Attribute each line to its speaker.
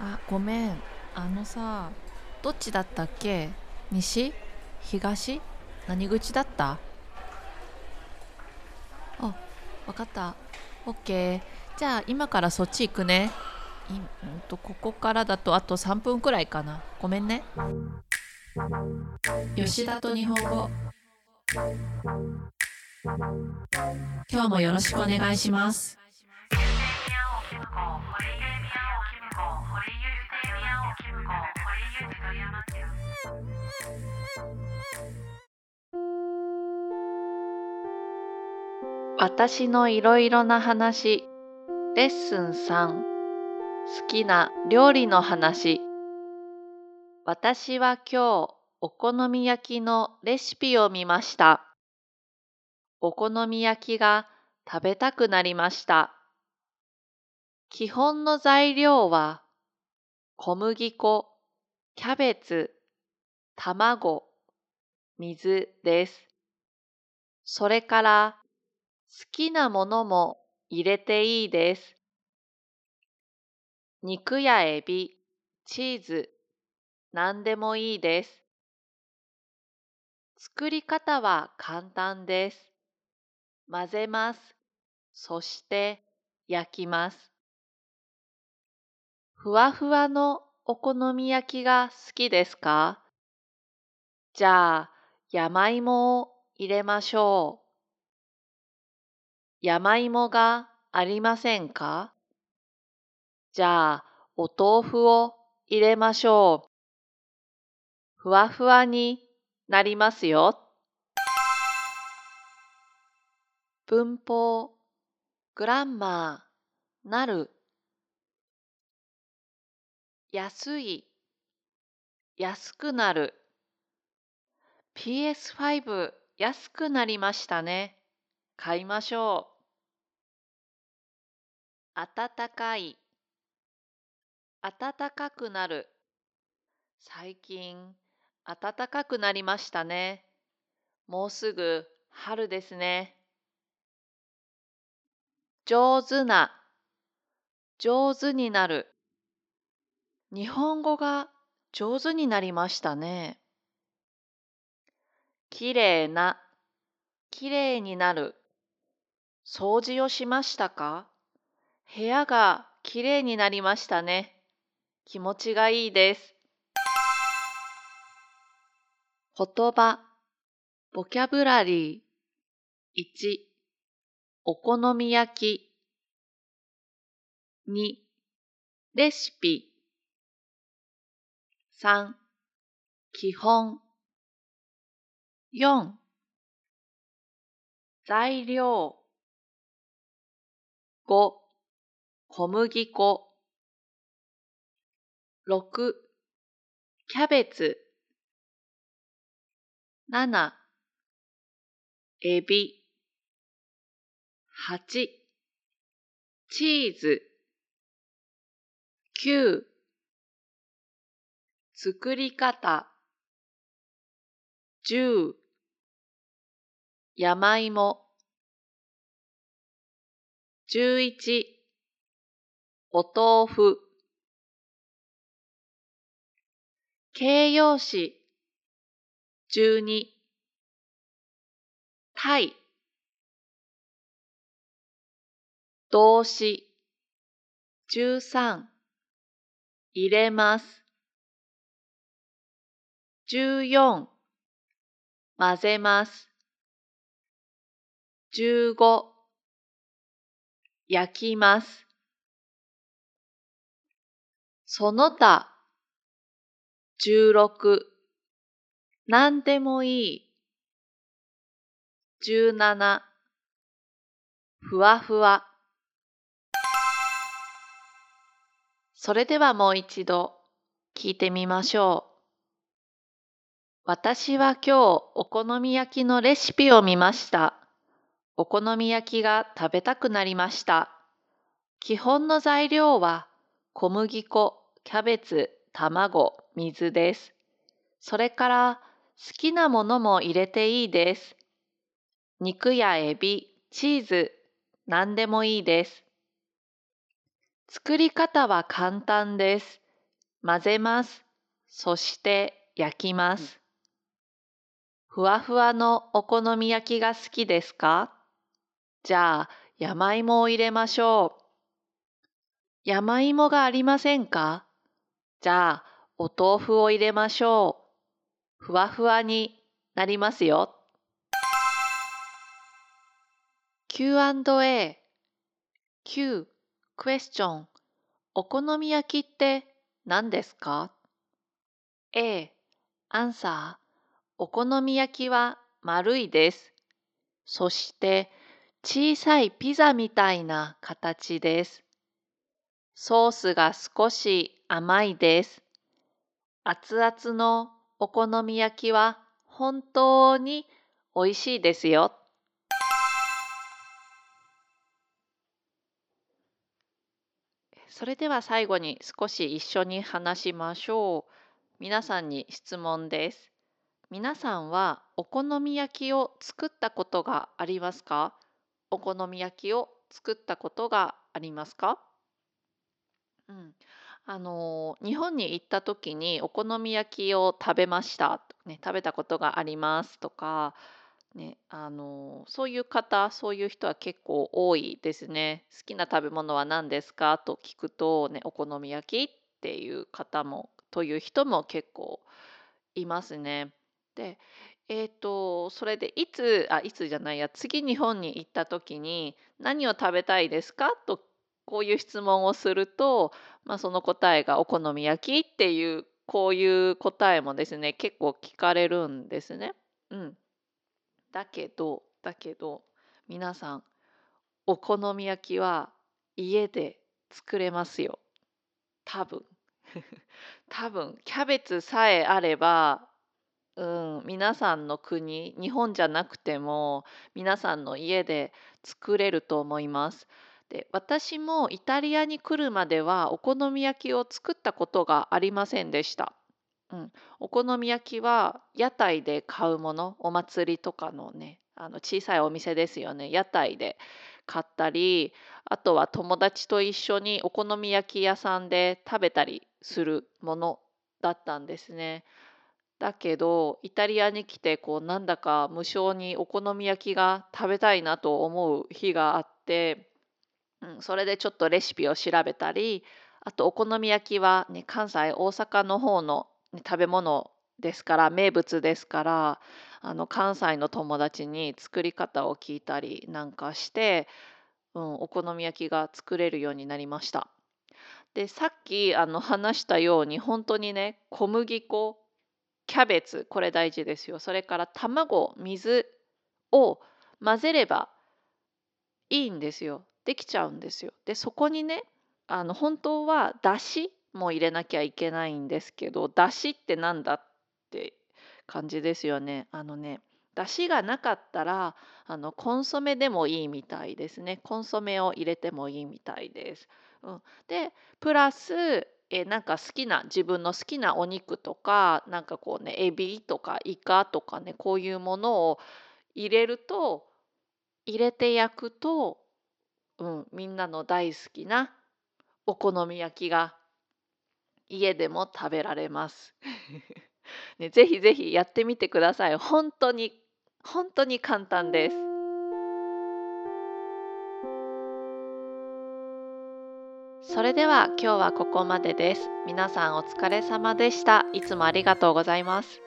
Speaker 1: あごめん。あのさどっちだったっけ？西？東？何口だった？あわかった。オッケー。じゃあ今からそっち行くね。いうんとここからだとあと3分くらいかな。ごめんね。吉田と日本語。今日もよろしくお願いします。私のいろいろな話。レッスン3好きな料理の話。私は今日お好み焼きのレシピを見ました。お好み焼きが食べたくなりました。基本の材料は小麦粉、キャベツ、卵、水です。それから好きなものも入れていいです。肉やエビ、チーズ、何でもいいです。作り方は簡単です。混ぜます。そして焼きます。ふわふわのお好み焼きが好きですか？じゃあ、山芋を入れましょう。山芋がありませんか？じゃあ、お豆腐を入れましょう。ふわふわになりますよ。文法、グランマー、なる。安い、安くなる。PS5 安くなりましたね。買いましょう。暖かい、暖かくなる。最近、暖かくなりましたね。もうすぐ春ですね。上手な、上手になる。日本語が上手になりましたね。きれいな、きれいになる。掃除をしましたか？部屋がきれいになりましたね。気持ちがいいです。言葉、ボキャブラリー。1、お好み焼き。2、レシピ。3、基本。4、材料。5、小麦粉。6、キャベツ。7、エビ。8、チーズ。9、作り方。10、山芋。11、お豆腐。形容詞。12、タイ。動詞。13、入れます。14、混ぜます。15、焼きます。その他。16、何でもいい。17、ふわふわ。それではもう一度聞いてみましょう。私は今日お好み焼きのレシピを見ました。お好み焼きが食べたくなりました。基本の材料は小麦粉、キャベツ、卵、水です。それから好きなものも入れていいです。肉やエビ、チーズ、何でもいいです。作り方は簡単です。混ぜます。そして焼きます。ふわふわのお好み焼きが好きですか？じゃあ、山芋を入れましょう。山芋がありませんか？じゃあ、お豆腐を入れましょう。ふわふわになりますよ。Q&A Q Question お好み焼きって何ですか ?A アンサーお好み焼きは丸いです。そして小さいピザみたいな形です。ソースが少し甘いです。熱々のお好み焼きは本当に美味しいですよ。それでは最後に少し一緒に話しましょう。皆さんに質問です。皆さんはお好み焼きを作ったことがありますか？お好み焼きを作ったことがありますか？うん、あの日本に行った時にお好み焼きを食べました、ね、食べたことがありますとか、ね、あのそういう方そういう人は結構多いですね。好きな食べ物は何ですか？と聞くと、ね、お好み焼きっていう方もという人も結構いますね。で、えーと、それでいつあいつじゃないや次日本に行った時に何を食べたいですか？とこういう質問をすると、まあ、その答えがお好み焼きっていうこういう答えもですね結構聞かれるんですね。うん、だけどだけど皆さんお好み焼きは家で作れますよ。多分。多分。キャベツさえあればうん、皆さんの国、日本じゃなくても皆さんの家で作れると思います。で、私もイタリアに来るまではお好み焼きを作ったことがありませんでした。うん、お好み焼きは屋台で買うもの、お祭りとかのね、あの小さいお店ですよね、屋台で買ったり、あとは友達と一緒にお好み焼き屋さんで食べたりするものだったんですね。だけどイタリアに来てこうなんだか無性にお好み焼きが食べたいなと思う日があって、うん、それでちょっとレシピを調べたりあとお好み焼きは、ね、関西大阪の方の、ね、食べ物ですから名物ですからあの関西の友達に作り方を聞いたりなんかして、うん、お好み焼きが作れるようになりました。でさっきあの話したように本当にね小麦粉キャベツこれ大事ですよ。それから卵水を混ぜればいいんですよ。できちゃうんですよ。でそこにねあの本当はだしも入れなきゃいけないんですけどだしってなんだって感じですよね。あのねだしがなかったらあのコンソメでもいいみたいですね。コンソメを入れてもいいみたいです、うん、でプラスえなんか好きな自分の好きなお肉とかなんかこうねエビとかイカとかねこういうものを入れると入れて焼くと、うん、みんなの大好きなお好み焼きが家でも食べられます。ね、ぜひぜひやってみてください。本当に本当に簡単です。それでは今日はここまでです。皆さんお疲れ様でした。いつもありがとうございます。